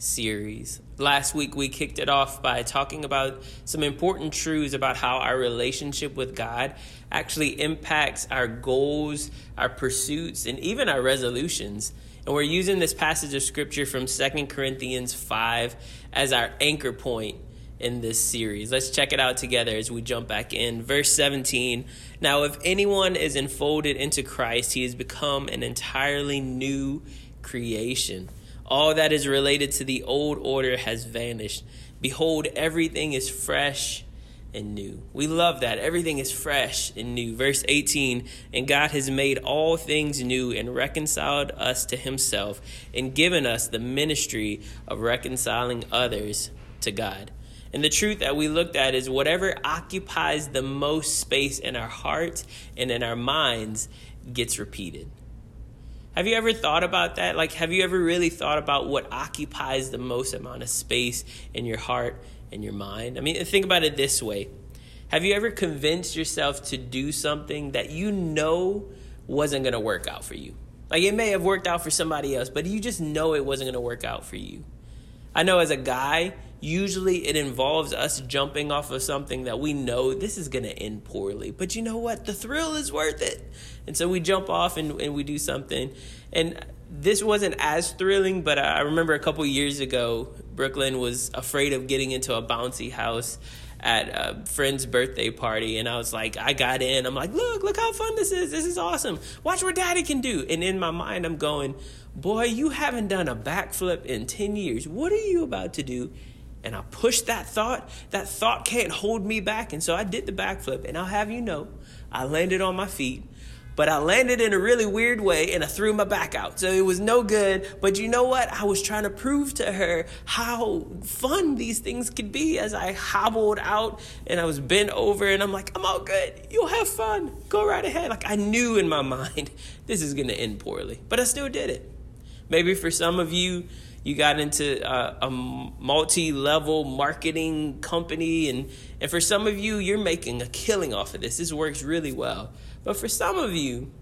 series. Last week, we kicked it off by talking about some important truths about how our relationship with God actually impacts our goals, our pursuits, and even our resolutions. And we're using this passage of scripture from Second Corinthians 5 as our anchor point in this series. Let's check it out together as we jump back in. Verse 17 Now, if anyone is enfolded into Christ, he has become an entirely new creation. All that is related to the old order has vanished. Behold, everything is fresh and new. We love that. Everything is fresh and new. Verse 18 And God has made all things new and reconciled us to himself and given us the ministry of reconciling others to God. And the truth that we looked at is whatever occupies the most space in our hearts and in our minds gets repeated. Have you ever thought about that? Like, have you ever really thought about what occupies the most amount of space in your heart and your mind? I mean, think about it this way Have you ever convinced yourself to do something that you know wasn't going to work out for you? Like, it may have worked out for somebody else, but you just know it wasn't going to work out for you. I know as a guy, usually it involves us jumping off of something that we know this is going to end poorly. But you know what? The thrill is worth it. And so we jump off and, and we do something. And this wasn't as thrilling, but I remember a couple years ago, Brooklyn was afraid of getting into a bouncy house at a friend's birthday party and I was like I got in I'm like look look how fun this is this is awesome watch what daddy can do and in my mind I'm going boy you haven't done a backflip in 10 years what are you about to do and I pushed that thought that thought can't hold me back and so I did the backflip and I'll have you know I landed on my feet but I landed in a really weird way and I threw my back out. So it was no good. But you know what? I was trying to prove to her how fun these things could be as I hobbled out and I was bent over and I'm like, I'm all good. You'll have fun. Go right ahead. Like I knew in my mind this is going to end poorly, but I still did it. Maybe for some of you, you got into uh, a multi-level marketing company and and for some of you you're making a killing off of this this works really well but for some of you,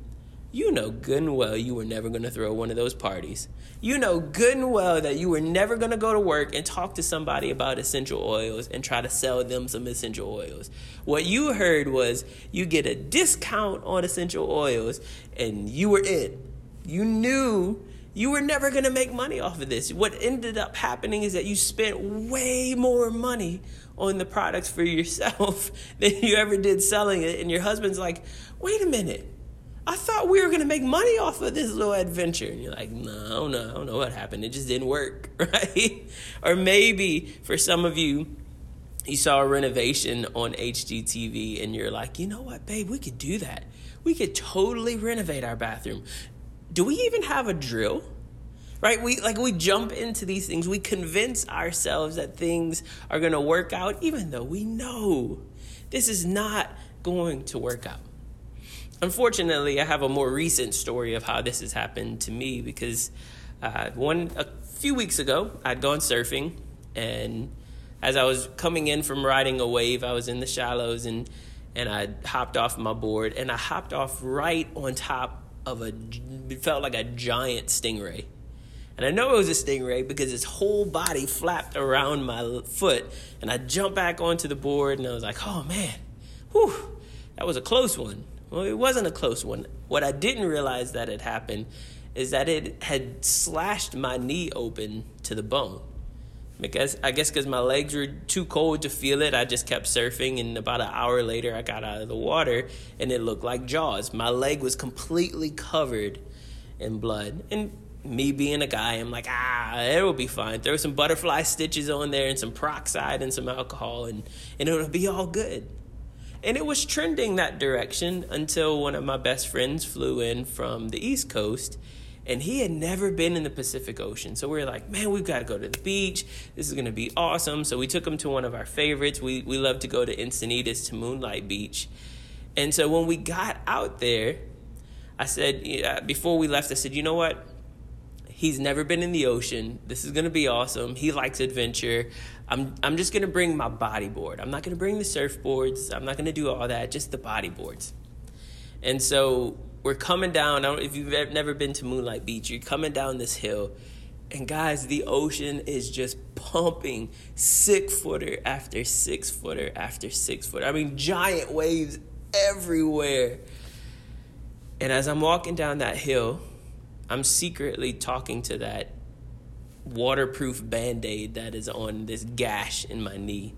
you know good and well you were never going to throw one of those parties. You know good and well that you were never going to go to work and talk to somebody about essential oils and try to sell them some essential oils. What you heard was you get a discount on essential oils and you were in. You knew you were never going to make money off of this. What ended up happening is that you spent way more money on the products for yourself than you ever did selling it. And your husband's like, wait a minute. I thought we were going to make money off of this little adventure. And you're like, no, no. I don't know what happened. It just didn't work, right? or maybe for some of you, you saw a renovation on HGTV and you're like, you know what, babe, we could do that. We could totally renovate our bathroom. Do we even have a drill? right? We like we jump into these things. We convince ourselves that things are going to work out even though we know this is not going to work out. Unfortunately i have a more recent story of how this has happened to me because uh, one a few weeks ago i'd gone surfing and as i was coming in from riding a wave i was in the shallows and and i hopped off my board and i hopped off right on top of a it felt like a giant stingray and I know it was a stingray because its whole body flapped around my foot. And I jumped back onto the board and I was like, oh man, whew, that was a close one. Well, it wasn't a close one. What I didn't realize that had happened is that it had slashed my knee open to the bone. Because I guess because my legs were too cold to feel it, I just kept surfing. And about an hour later, I got out of the water and it looked like Jaws. My leg was completely covered in blood. And me being a guy, I'm like, ah, it'll be fine. Throw some butterfly stitches on there and some peroxide and some alcohol, and, and it'll be all good. And it was trending that direction until one of my best friends flew in from the East Coast and he had never been in the Pacific Ocean. So we were like, man, we've got to go to the beach. This is going to be awesome. So we took him to one of our favorites. We, we love to go to Encinitas to Moonlight Beach. And so when we got out there, I said, before we left, I said, you know what? He's never been in the ocean. This is going to be awesome. He likes adventure. I'm, I'm just going to bring my bodyboard. I'm not going to bring the surfboards. I'm not going to do all that, just the bodyboards. And so we're coming down. I don't if you've never been to Moonlight Beach, you're coming down this hill, and guys, the ocean is just pumping six footer after six footer after six footer. I mean, giant waves everywhere. And as I'm walking down that hill, I'm secretly talking to that waterproof band aid that is on this gash in my knee.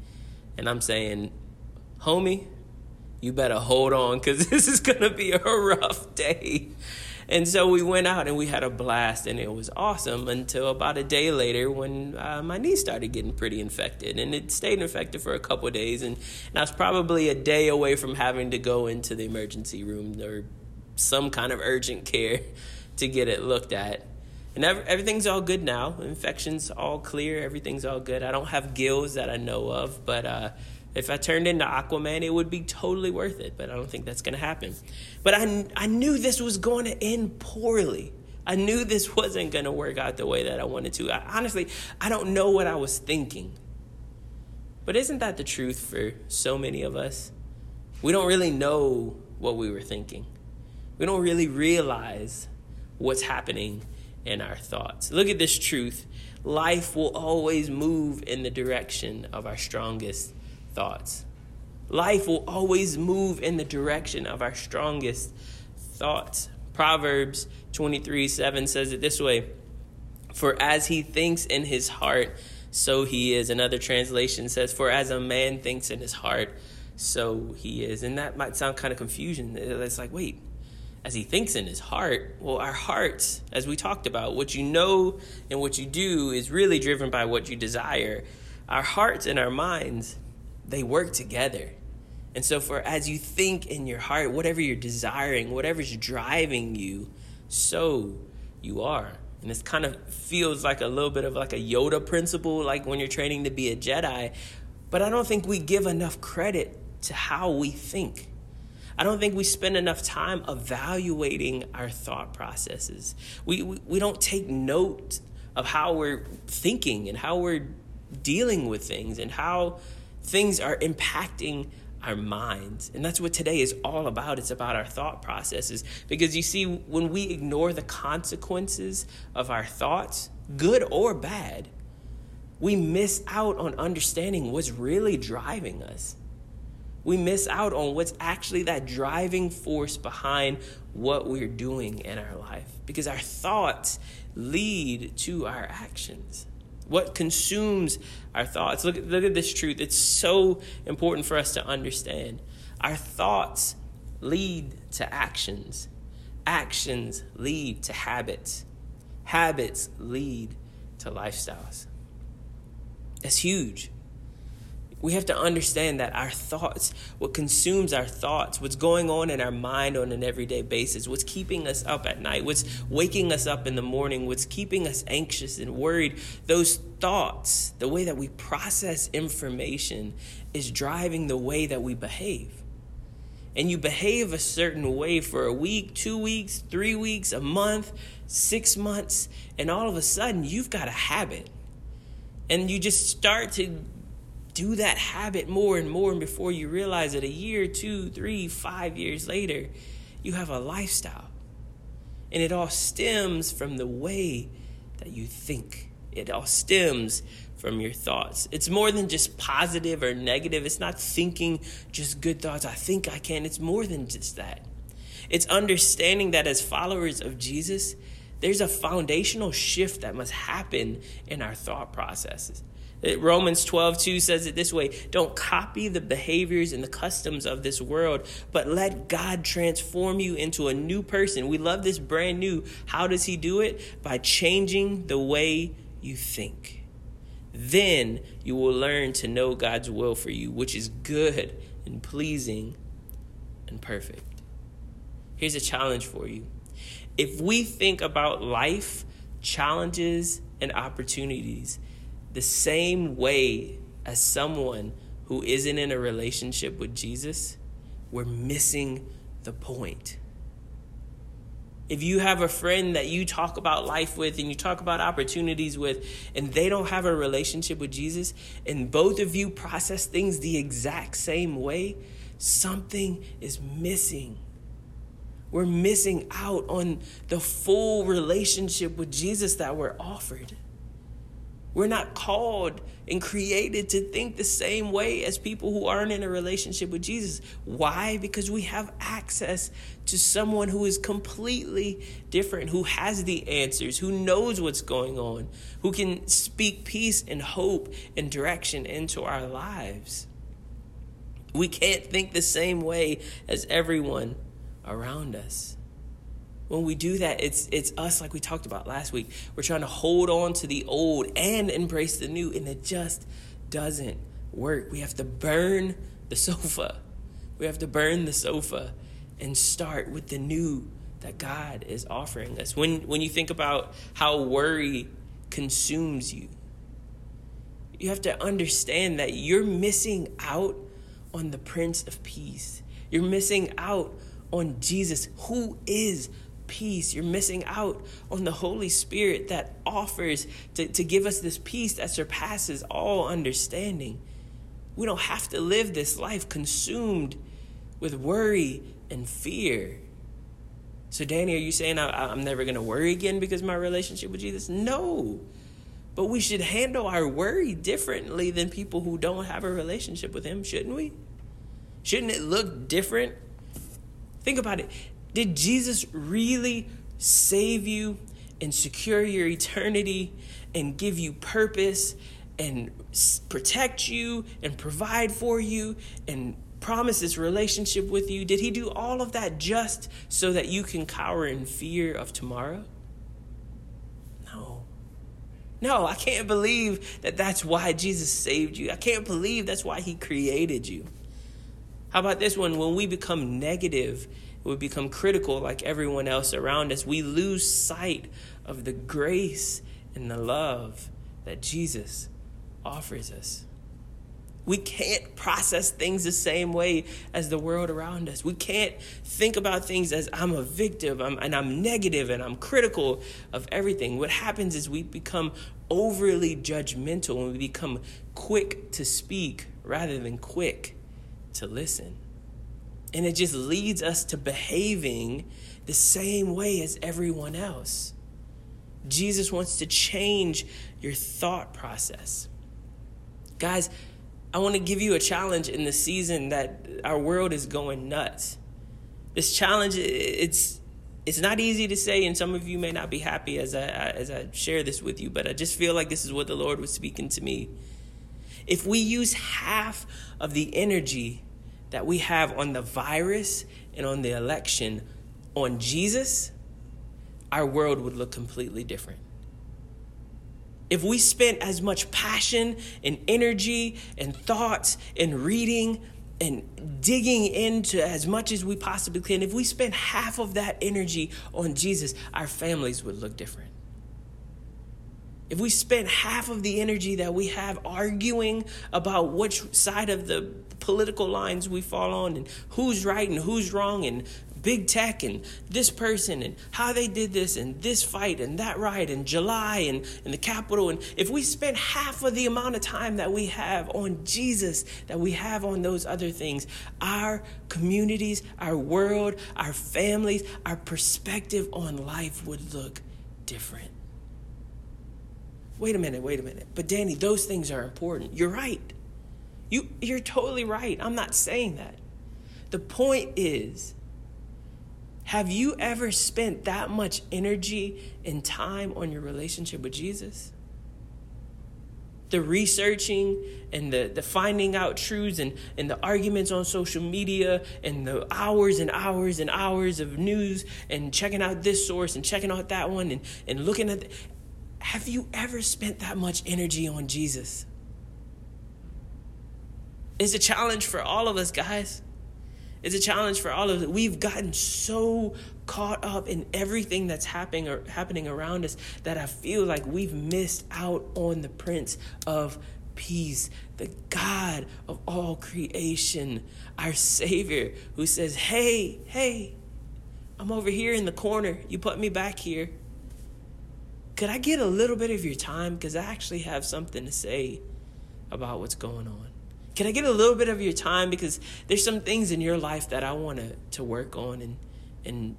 And I'm saying, homie, you better hold on because this is going to be a rough day. And so we went out and we had a blast, and it was awesome until about a day later when uh, my knee started getting pretty infected. And it stayed infected for a couple days, and, and I was probably a day away from having to go into the emergency room or some kind of urgent care to get it looked at. And everything's all good now. Infection's all clear. Everything's all good. I don't have gills that I know of, but uh, if I turned into Aquaman, it would be totally worth it, but I don't think that's going to happen. But I, I knew this was going to end poorly. I knew this wasn't going to work out the way that I wanted to. I, honestly, I don't know what I was thinking. But isn't that the truth for so many of us? We don't really know what we were thinking. We don't really realize what's happening in our thoughts. Look at this truth life will always move in the direction of our strongest thoughts. Life will always move in the direction of our strongest thoughts. Proverbs 23 7 says it this way For as he thinks in his heart, so he is. Another translation says, For as a man thinks in his heart, so he is. And that might sound kind of confusion. It's like, wait, as he thinks in his heart, well, our hearts, as we talked about, what you know and what you do is really driven by what you desire. Our hearts and our minds they work together. And so, for as you think in your heart, whatever you're desiring, whatever's driving you, so you are. And this kind of feels like a little bit of like a Yoda principle, like when you're training to be a Jedi. But I don't think we give enough credit to how we think. I don't think we spend enough time evaluating our thought processes. We, we, we don't take note of how we're thinking and how we're dealing with things and how things are impacting our minds. And that's what today is all about. It's about our thought processes. Because you see, when we ignore the consequences of our thoughts, good or bad, we miss out on understanding what's really driving us. We miss out on what's actually that driving force behind what we're doing in our life. Because our thoughts lead to our actions what consumes our thoughts. Look, look at this truth. It's so important for us to understand. Our thoughts lead to actions, actions lead to habits, habits lead to lifestyles. That's huge we have to understand that our thoughts, what consumes our thoughts, what's going on in our mind on an everyday basis, what's keeping us up at night, what's waking us up in the morning, what's keeping us anxious and worried, those thoughts, the way that we process information, is driving the way that we behave. And you behave a certain way for a week, two weeks, three weeks, a month, six months, and all of a sudden you've got a habit. And you just start to do that habit more and more, and before you realize it, a year, two, three, five years later, you have a lifestyle. And it all stems from the way that you think. It all stems from your thoughts. It's more than just positive or negative. It's not thinking just good thoughts. I think I can. It's more than just that. It's understanding that as followers of Jesus, there's a foundational shift that must happen in our thought processes. Romans 12, 2 says it this way Don't copy the behaviors and the customs of this world, but let God transform you into a new person. We love this brand new. How does He do it? By changing the way you think. Then you will learn to know God's will for you, which is good and pleasing and perfect. Here's a challenge for you If we think about life, challenges, and opportunities the same way as someone who isn't in a relationship with Jesus, we're missing the point. If you have a friend that you talk about life with and you talk about opportunities with, and they don't have a relationship with Jesus, and both of you process things the exact same way, something is missing. We're missing out on the full relationship with Jesus that we're offered. We're not called and created to think the same way as people who aren't in a relationship with Jesus. Why? Because we have access to someone who is completely different, who has the answers, who knows what's going on, who can speak peace and hope and direction into our lives. We can't think the same way as everyone around us when we do that, it's it's us like we talked about last week. We're trying to hold on to the old and embrace the new, and it just doesn't work. We have to burn the sofa. We have to burn the sofa and start with the new that God is offering us. When when you think about how worry consumes you, you have to understand that you're missing out on the Prince of Peace. You're missing out on Jesus, who is peace. You're missing out on the Holy Spirit that offers to, to give us this peace that surpasses all understanding. We don't have to live this life consumed with worry and fear. So, Danny, are you saying I, am never going to worry again because my relationship with Jesus? No. But we should handle our worry differently than people who don't have a relationship with Him, shouldn't we? Shouldn't it look different? Think about it. Did Jesus really save you and secure your eternity and give you purpose and protect you and provide for you and promise this relationship with you? Did he do all of that just so that you can cower in fear of tomorrow? No. No, I can't believe that that's why Jesus saved you. I can't believe that's why he created you. How about this one? When we become negative we become critical like everyone else around us. We lose sight of the grace and the love that Jesus offers us. We can't process things the same way as the world around us. We can't think about things as I'm a victim I'm, and I'm negative and I'm critical of everything. What happens is we become overly judgmental and we become quick to speak rather than quick to listen. And it just leads us to behaving the same way as everyone else. Jesus wants to change your thought process. Guys, I want to give you a challenge in the season that our world is going nuts. This challenge it's it's not easy to say and some of you may not be happy as I as I share this with you, but I just feel like this is what the Lord was speaking to me. If we use half of the energy that we have on the virus and on the election on Jesus, our world would look completely different. If we spent as much passion and energy and thoughts and reading and digging into as much as we possibly can, if we spent half of that energy on Jesus, our families would look different. If we spent half of the energy that we have arguing about which side of the political lines we fall on and who's right and who's wrong and big tech and this person and how they did this and this fight and that riot and July and, and the Capitol. And if we spent half of the amount of time that we have on Jesus, that we have on those other things, our communities, our world, our families, our perspective on life would look different wait a minute, wait a minute. But Danny, those things are important. You're right. You, you're totally right. I'm not saying that. The point is, have you ever spent that much energy and time on your relationship with Jesus? The researching and the, the finding out truths and, and the arguments on social media and the hours and hours and hours of news and checking out this source and checking out that one and, and looking at. The, have you ever spent that much energy on Jesus? It's a challenge for all of us, guys. It's a challenge for all of us. We've gotten so caught up in everything that's happening or happening around us that I feel like we've missed out on the Prince of Peace, the God of all creation, our Savior, who says, Hey, hey, I'm over here in the corner. You put me back here. Could I get a little bit of your time? Because I actually have something to say about what's going on. Can I get a little bit of your time? Because there's some things in your life that I want to, to work on and, and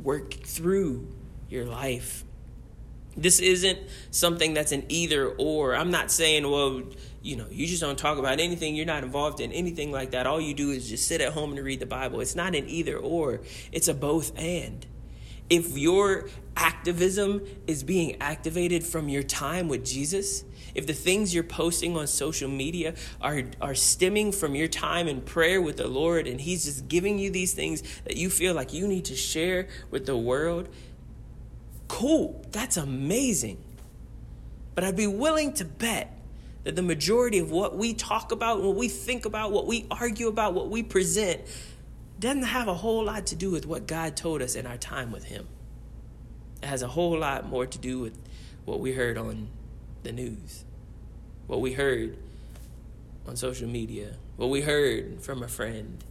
work through your life. This isn't something that's an either or. I'm not saying, well, you know, you just don't talk about anything. You're not involved in anything like that. All you do is just sit at home and read the Bible. It's not an either or, it's a both and. If your activism is being activated from your time with Jesus, if the things you're posting on social media are, are stemming from your time in prayer with the Lord and He's just giving you these things that you feel like you need to share with the world, cool. That's amazing. But I'd be willing to bet that the majority of what we talk about, what we think about, what we argue about, what we present, doesn't have a whole lot to do with what God told us in our time with Him. It has a whole lot more to do with what we heard on the news, what we heard on social media, what we heard from a friend.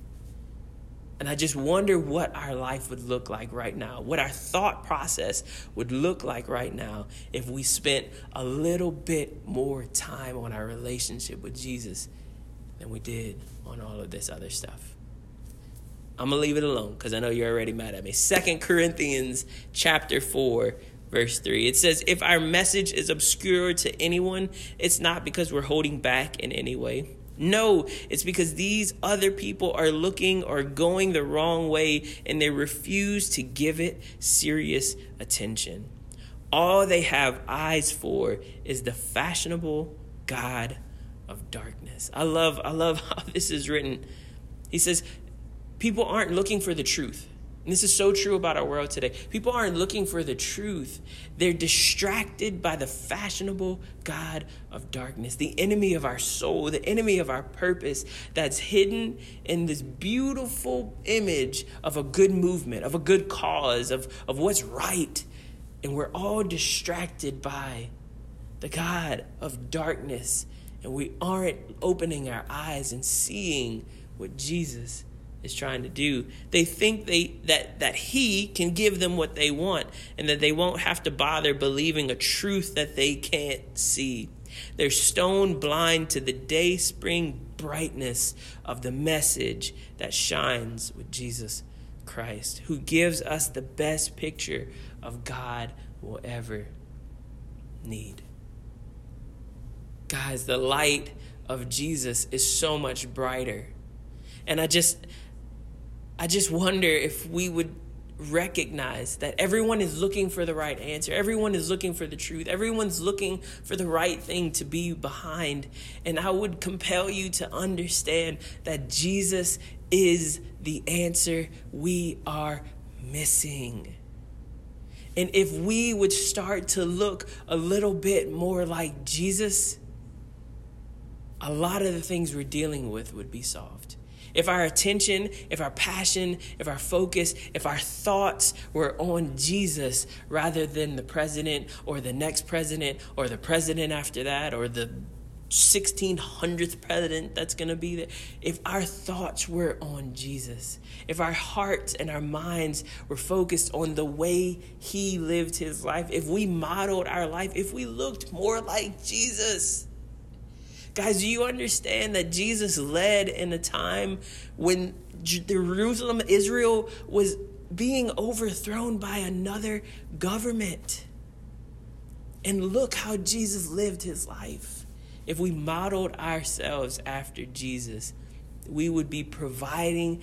And I just wonder what our life would look like right now, what our thought process would look like right now if we spent a little bit more time on our relationship with Jesus than we did on all of this other stuff. I'm to leave it alone because I know you're already mad at me. Second Corinthians chapter 4 verse 3. It says, If our message is obscure to anyone, it's not because we're holding back in any way. No, it's because these other people are looking or going the wrong way and they refuse to give it serious attention. All they have eyes for is the fashionable God of darkness. I love I love how this is written. He says people aren't looking for the truth. And this is so true about our world today. People aren't looking for the truth. They're distracted by the fashionable God of darkness, the enemy of our soul, the enemy of our purpose that's hidden in this beautiful image of a good movement, of a good cause, of, of what's right. And we're all distracted by the God of darkness. And we aren't opening our eyes and seeing what Jesus is trying to do. They think they that that he can give them what they want and that they won't have to bother believing a truth that they can't see. They're stone blind to the day spring brightness of the message that shines with Jesus Christ, who gives us the best picture of God will ever need. Guys, the light of Jesus is so much brighter. And I just I just wonder if we would recognize that everyone is looking for the right answer. Everyone is looking for the truth. Everyone's looking for the right thing to be behind. And I would compel you to understand that Jesus is the answer we are missing. And if we would start to look a little bit more like Jesus, a lot of the things we're dealing with would be solved. If our attention, if our passion, if our focus, if our thoughts were on Jesus rather than the president or the next president or the president after that or the 1600th president that's going to be there, if our thoughts were on Jesus, if our hearts and our minds were focused on the way he lived his life, if we modeled our life, if we looked more like Jesus, Guys, do you understand that Jesus led in a time when Jerusalem, Israel, was being overthrown by another government? And look how Jesus lived his life. If we modeled ourselves after Jesus, we would be providing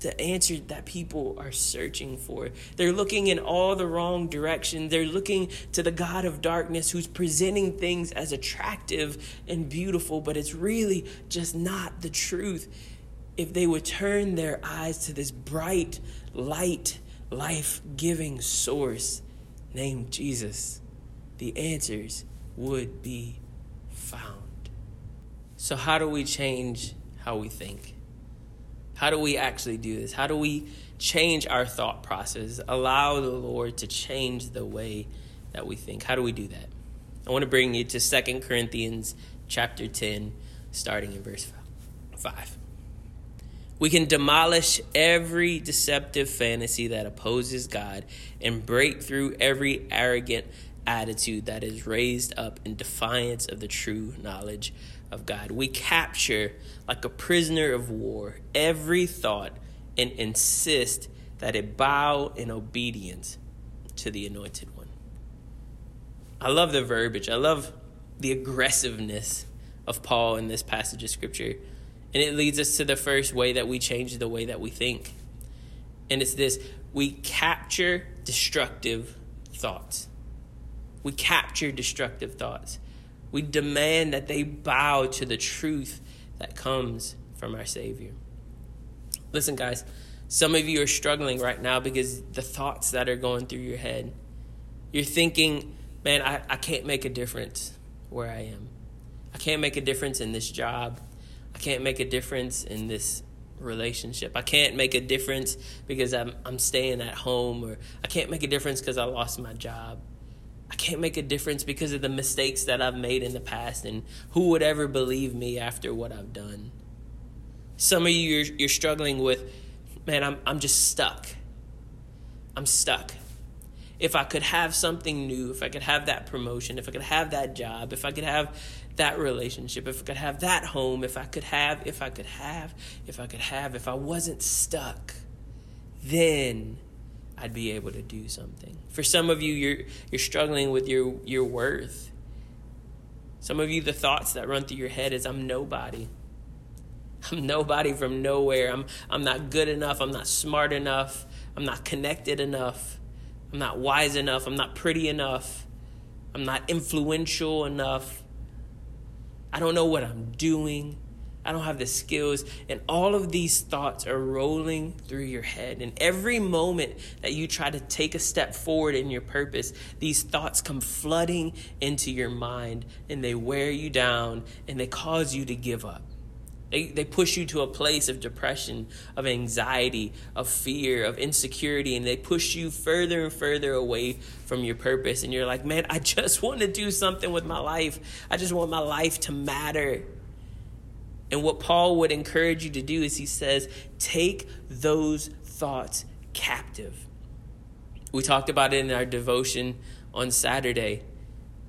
the answer that people are searching for. They're looking in all the wrong direction. They're looking to the God of darkness who's presenting things as attractive and beautiful, but it's really just not the truth. If they would turn their eyes to this bright, light, life giving source named Jesus, the answers would be found. So, how do we change how we think? How do we actually do this? How do we change our thought process? Allow the Lord to change the way that we think. How do we do that? I want to bring you to Second Corinthians chapter 10, starting in verse 5. We can demolish every deceptive fantasy that opposes God and break through every arrogant attitude that is raised up in defiance of the true knowledge of God. We capture, like a prisoner of war, every thought and insist that it bow in obedience to the anointed one. I love the verbiage. I love the aggressiveness of Paul in this passage of scripture. And it leads us to the first way that we change the way that we think. And it's this we capture destructive thoughts. We capture destructive thoughts. We demand that they bow to the truth that comes from our Savior. Listen, guys, some of you are struggling right now because the thoughts that are going through your head. You're thinking, man, I, I can't make a difference where I am. I can't make a difference in this job. I can't make a difference in this relationship. I can't make a difference because I'm I'm staying at home or I can't make a difference because I lost my job. I can't make a difference because of the mistakes that I've made in the past and who would ever believe me after what I've done. Some of you you're, you're struggling with man, I'm I'm just stuck. I'm stuck if I could have something new, if I could have that promotion, if I could have that job, if I could have that relationship, if I could have that home, if I could have, if I could have, if I could have, if I wasn't stuck, then I'd be able to do something. For some of you, you're you're struggling with your your worth. Some of you, the thoughts that run through your head is I'm nobody. I'm nobody from nowhere. I'm I'm not good enough. I'm not smart enough. I'm not connected enough. I'm not wise enough. I'm not pretty enough. I'm not influential enough. I don't know what I'm doing. I don't have the skills. And all of these thoughts are rolling through your head. And every moment that you try to take a step forward in your purpose, these thoughts come flooding into your mind and they wear you down and they cause you to give up. They, they push you to a place of depression, of anxiety, of fear, of insecurity, and they push you further and further away from your purpose. And you're like, man, I just want to do something with my life. I just want my life to matter. And what Paul would encourage you to do is he says, take those thoughts captive. We talked about it in our devotion on Saturday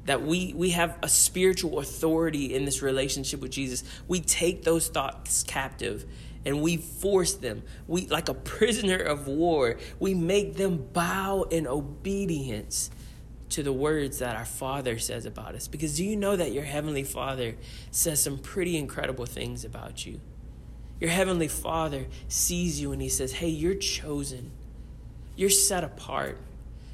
that we we have a spiritual authority in this relationship with Jesus. We take those thoughts captive and we force them. We like a prisoner of war, we make them bow in obedience to the words that our Father says about us. Because do you know that your heavenly Father says some pretty incredible things about you? Your heavenly Father sees you and he says, "Hey, you're chosen. You're set apart.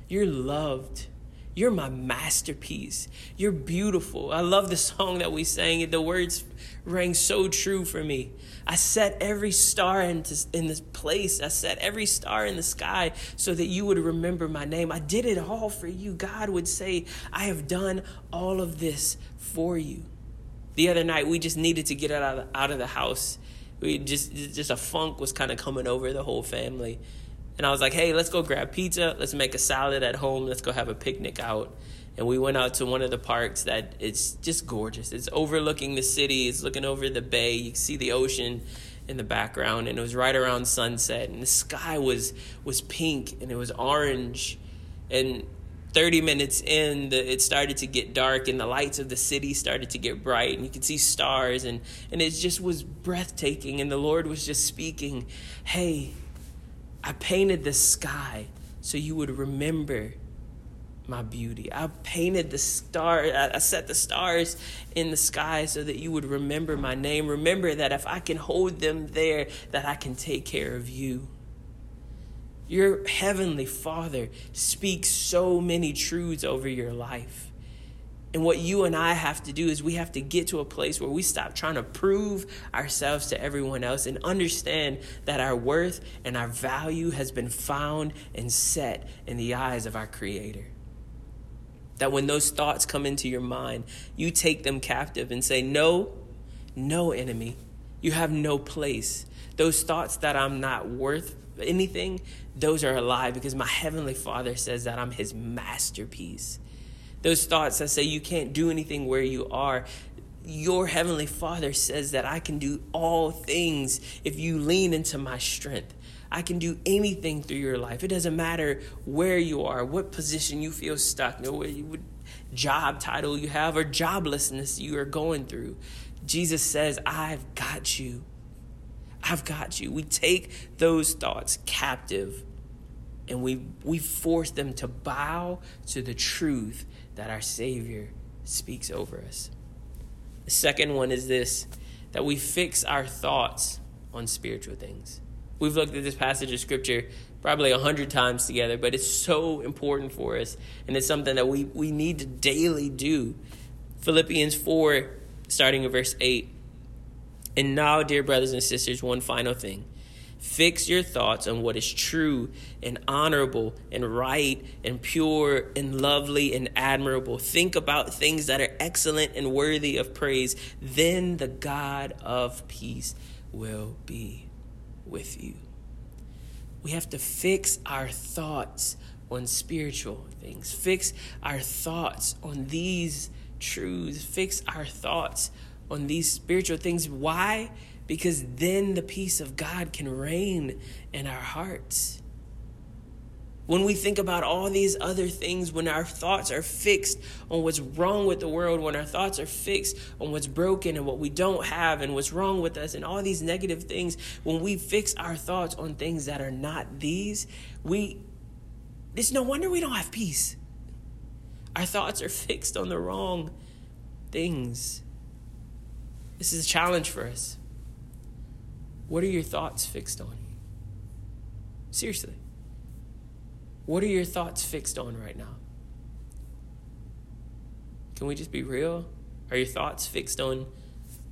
You're loved." You're my masterpiece. You're beautiful. I love the song that we sang. The words rang so true for me. I set every star into, in this place. I set every star in the sky so that you would remember my name. I did it all for you. God would say, I have done all of this for you. The other night, we just needed to get out of, out of the house. We just, just a funk was kind of coming over the whole family. And I was like, hey, let's go grab pizza. Let's make a salad at home. Let's go have a picnic out. And we went out to one of the parks that it's just gorgeous. It's overlooking the city, it's looking over the bay. You can see the ocean in the background and it was right around sunset and the sky was was pink and it was orange and 30 minutes in the, it started to get dark and the lights of the city started to get bright and you could see stars and and it just was breathtaking and the lord was just speaking hey I painted the sky so you would remember my beauty. I painted the star, I set the stars in the sky so that you would remember my name. Remember that if I can hold them there, that I can take care of you. Your heavenly Father speaks so many truths over your life. And what you and I have to do is we have to get to a place where we stop trying to prove ourselves to everyone else and understand that our worth and our value has been found and set in the eyes of our Creator. That when those thoughts come into your mind, you take them captive and say, No, no, enemy. You have no place. Those thoughts that I'm not worth anything, those are a lie because my Heavenly Father says that I'm His masterpiece. Those thoughts that say you can't do anything where you are, your Heavenly Father says that I can do all things if you lean into my strength. I can do anything through your life. It doesn't matter where you are, what position you feel stuck, or what job title you have, or joblessness you are going through. Jesus says, I've got you. I've got you. We take those thoughts captive and we, we force them to bow to the truth that our Savior speaks over us. The second one is this that we fix our thoughts on spiritual things. We've looked at this passage of scripture probably a hundred times together, but it's so important for us, and it's something that we, we need to daily do. Philippians 4, starting in verse 8. And now, dear brothers and sisters, one final thing. Fix your thoughts on what is true and honorable and right and pure and lovely and admirable. Think about things that are excellent and worthy of praise. Then the God of peace will be with you. We have to fix our thoughts on spiritual things, fix our thoughts on these truths, fix our thoughts on these spiritual things. Why? Because then the peace of God can reign in our hearts. When we think about all these other things, when our thoughts are fixed on what's wrong with the world, when our thoughts are fixed on what's broken and what we don't have and what's wrong with us and all these negative things, when we fix our thoughts on things that are not these, we it's no wonder we don't have peace. Our thoughts are fixed on the wrong things. This is a challenge for us. What are your thoughts fixed on? Seriously. What are your thoughts fixed on right now? Can we just be real? Are your thoughts fixed on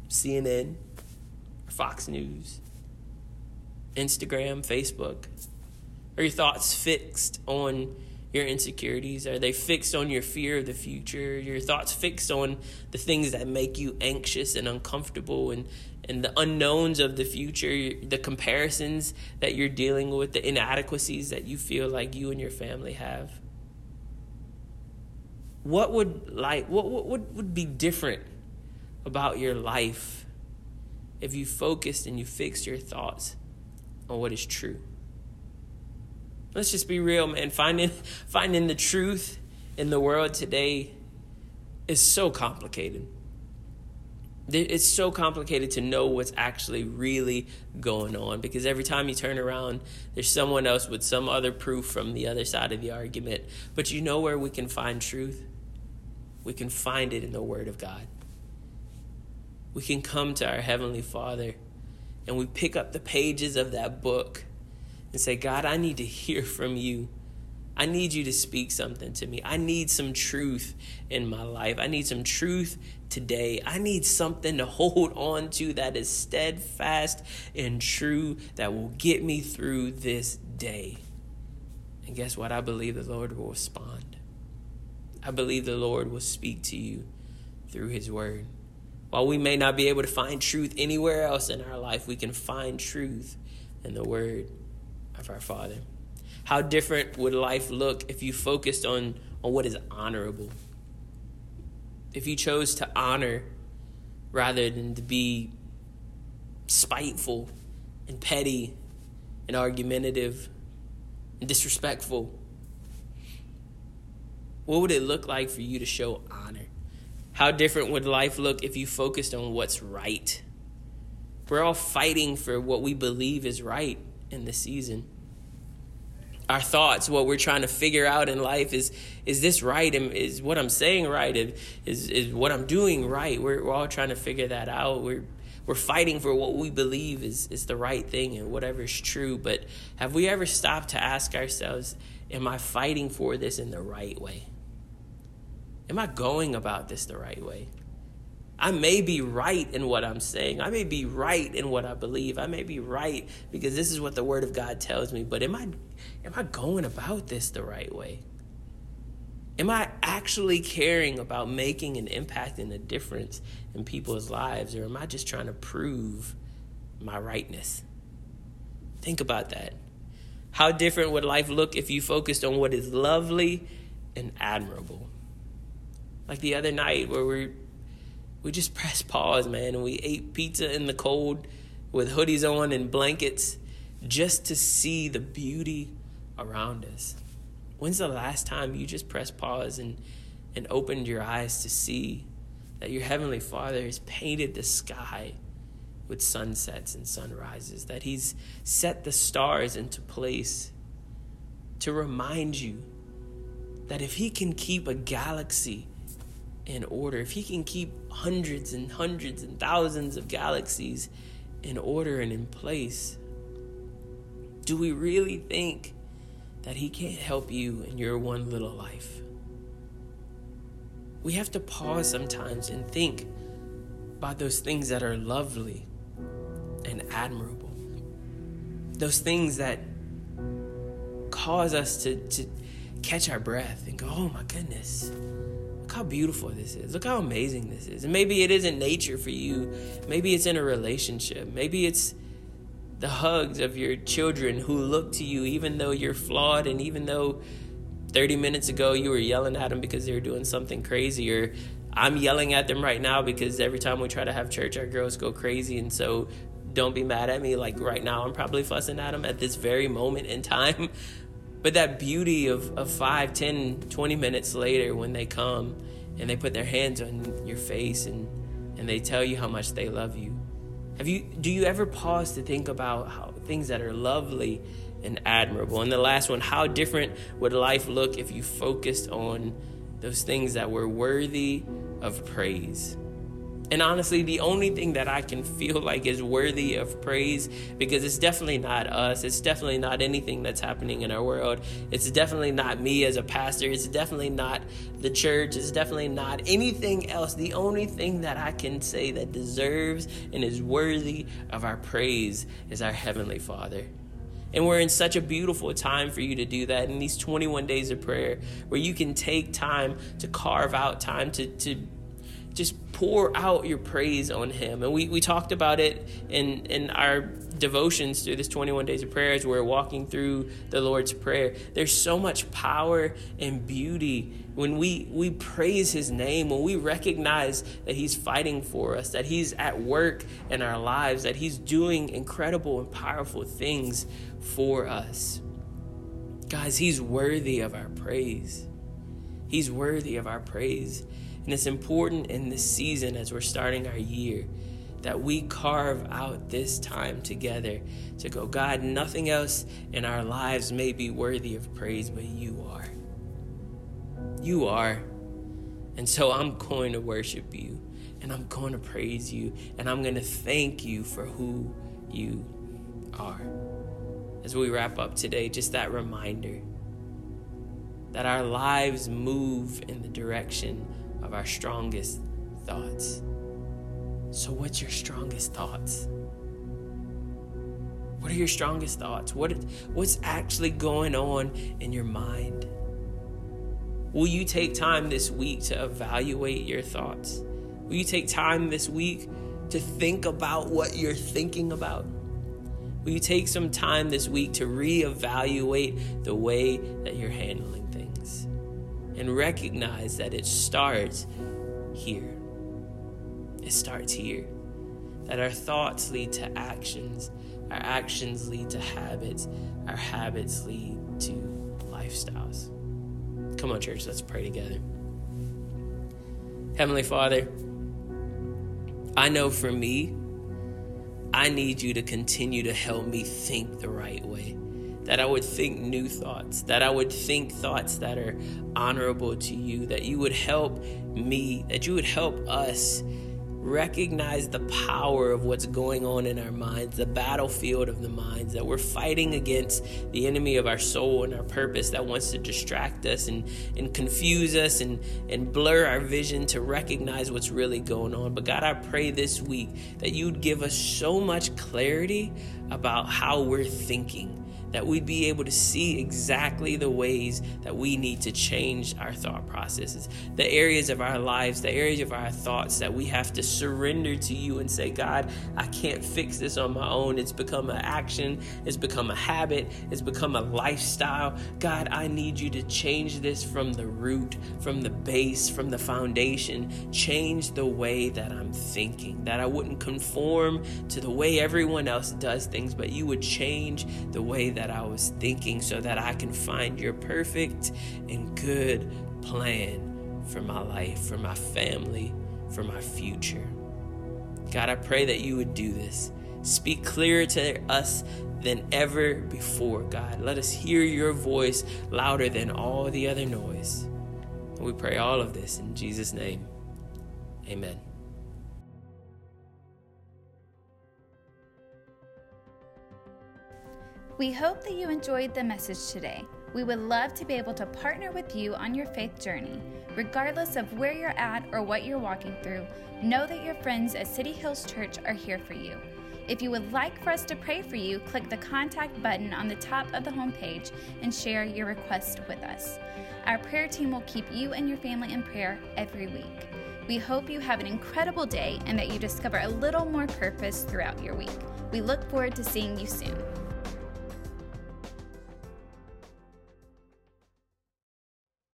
CNN, Fox News, Instagram, Facebook? Are your thoughts fixed on your insecurities? Are they fixed on your fear of the future? Your thoughts fixed on the things that make you anxious and uncomfortable and and the unknowns of the future, the comparisons that you're dealing with, the inadequacies that you feel like you and your family have. What would like what what would be different about your life if you focused and you fixed your thoughts on what is true? Let's just be real, man. Finding finding the truth in the world today is so complicated it's so complicated to know what's actually really going on because every time you turn around, there's someone else with some other proof from the other side of the argument. But you know where we can find truth? We can find it in the Word of God. We can come to our Heavenly Father and we pick up the pages of that book and say, God, I need to hear from you. I need you to speak something to me. I need some truth in my life. I need some truth today. I need something to hold on to that is steadfast and true that will get me through this day. And guess what? I believe the Lord will respond. I believe the Lord will speak to you through His Word. While we may not be able to find truth anywhere else in our life, we can find truth in the Word of our Father. How different would life look if you focused on, on what is honorable? If you chose to honor rather than to be spiteful and petty and argumentative and disrespectful? What would it look like for you to show honor? How different would life look if you focused on what's right? We're all fighting for what we believe is right in this season our thoughts, what we're trying to figure out in life is is this right? And is what I'm saying right? Is is what I'm doing right? We're, we're all trying to figure that out. We're we're fighting for what we believe is is the right thing and whatever is true. But have we ever stopped to ask ourselves, am I fighting for this in the right way? Am I going about this the right way? I may be right in what I'm saying. I may be right in what I believe. I may be right because this is what the word of God tells me, but am I am I going about this the right way? Am I actually caring about making an impact and a difference in people's lives or am I just trying to prove my rightness. Think about that. How different would life look if you focused on what is lovely and admirable? Like the other night where we we just pressed pause, man, and we ate pizza in the cold with hoodies on and blankets just to see the beauty around us. When's the last time you just pressed pause and, and opened your eyes to see that your Heavenly Father has painted the sky with sunsets and sunrises, that He's set the stars into place to remind you that if He can keep a galaxy in order, if He can keep hundreds and hundreds and thousands of galaxies in order and in place, do we really think that He can't help you in your one little life? We have to pause sometimes and think about those things that are lovely and admirable. Those things that cause us to, to catch our breath and go, oh my goodness, look how beautiful this is. Look how amazing this is. And maybe it isn't nature for you. Maybe it's in a relationship. Maybe it's the hugs of your children who look to you even though you're flawed and even though 30 minutes ago you were yelling at them because they were doing something crazy or I'm yelling at them right now because every time we try to have church our girls go crazy and so don't be mad at me. Like right now I'm probably fussing at them at this very moment in time. But that beauty of, of 5 10 20 minutes later when they come and they put their hands on your face and and they tell you how much they love you have you do you ever pause to think about how things that are lovely and admirable? And the last one, how different would life look if you focused on those things that were worthy of praise? And honestly, the only thing that I can feel like is worthy of praise, because it's definitely not us, it's definitely not anything that's happening in our world, it's definitely not me as a pastor, it's definitely not the church, it's definitely not anything else. The only thing that I can say that deserves and is worthy of our praise is our Heavenly Father. And we're in such a beautiful time for you to do that in these 21 days of prayer, where you can take time to carve out time to, to just pour out your praise on him. And we, we talked about it in, in our devotions through this 21 days of prayer as we're walking through the Lord's Prayer. There's so much power and beauty when we, we praise his name, when we recognize that he's fighting for us, that he's at work in our lives, that he's doing incredible and powerful things for us. Guys, he's worthy of our praise. He's worthy of our praise. And it's important in this season as we're starting our year that we carve out this time together to go, God, nothing else in our lives may be worthy of praise, but you are. You are. And so I'm going to worship you and I'm going to praise you and I'm going to thank you for who you are. As we wrap up today, just that reminder that our lives move in the direction of our strongest thoughts. So, what's your strongest thoughts? What are your strongest thoughts? What, what's actually going on in your mind? Will you take time this week to evaluate your thoughts? Will you take time this week to think about what you're thinking about? Will you take some time this week to reevaluate the way that you're handling things? And recognize that it starts here. It starts here. That our thoughts lead to actions, our actions lead to habits, our habits lead to lifestyles. Come on, church, let's pray together. Heavenly Father, I know for me, I need you to continue to help me think the right way that I would think new thoughts, that I would think thoughts that are honorable to you, that you would help me, that you would help us recognize the power of what's going on in our minds, the battlefield of the minds, that we're fighting against the enemy of our soul and our purpose that wants to distract us and, and confuse us and, and blur our vision to recognize what's really going on. But God, I pray this week that you'd give us so much clarity about how we're thinking that we'd be able to see exactly the ways that we need to change our thought processes, the areas of our lives, the areas of our thoughts that we have to surrender to you and say, God, I can't fix this on my own. It's become an action, it's become a habit, it's become a lifestyle. God, I need you to change this from the root, from the base, from the foundation. Change the way that I'm thinking, that I wouldn't conform to the way everyone else does things, but you would change the way that I was thinking so that I can find your perfect and good plan for my life, for my family, for my future. God, I pray that you would do this. Speak clearer to us than ever before, God. Let us hear your voice louder than all the other noise. We pray all of this in Jesus' name. Amen. We hope that you enjoyed the message today. We would love to be able to partner with you on your faith journey. Regardless of where you're at or what you're walking through, know that your friends at City Hills Church are here for you. If you would like for us to pray for you, click the contact button on the top of the homepage and share your request with us. Our prayer team will keep you and your family in prayer every week. We hope you have an incredible day and that you discover a little more purpose throughout your week. We look forward to seeing you soon.